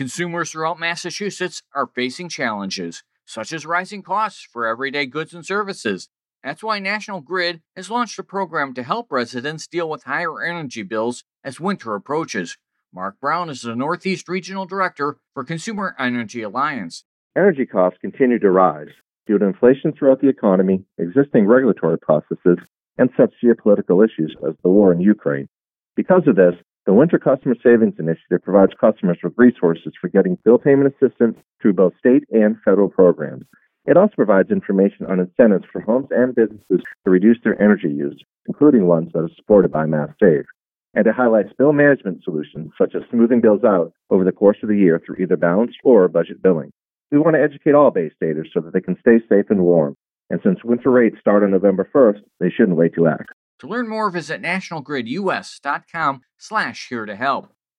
Consumers throughout Massachusetts are facing challenges, such as rising costs for everyday goods and services. That's why National Grid has launched a program to help residents deal with higher energy bills as winter approaches. Marc Brown is the Northeast Regional Director for Consumer Energy Alliance. Energy costs continue to rise due to inflation throughout the economy, existing regulatory processes, and such geopolitical issues as the war in Ukraine. Because of this, the Winter Customer Savings Initiative provides customers with resources for getting bill payment assistance through both state and federal programs. It also provides information on incentives for homes and businesses to reduce their energy use, including ones that are supported by Mass Save. And it highlights bill management solutions such as smoothing bills out over the course of the year through either balanced or budget billing. We want to educate all Bay Staters so that they can stay safe and warm. And since winter rates start on November 1st, they shouldn't wait to act. To learn more, visit nationalgridus.com slash here to help.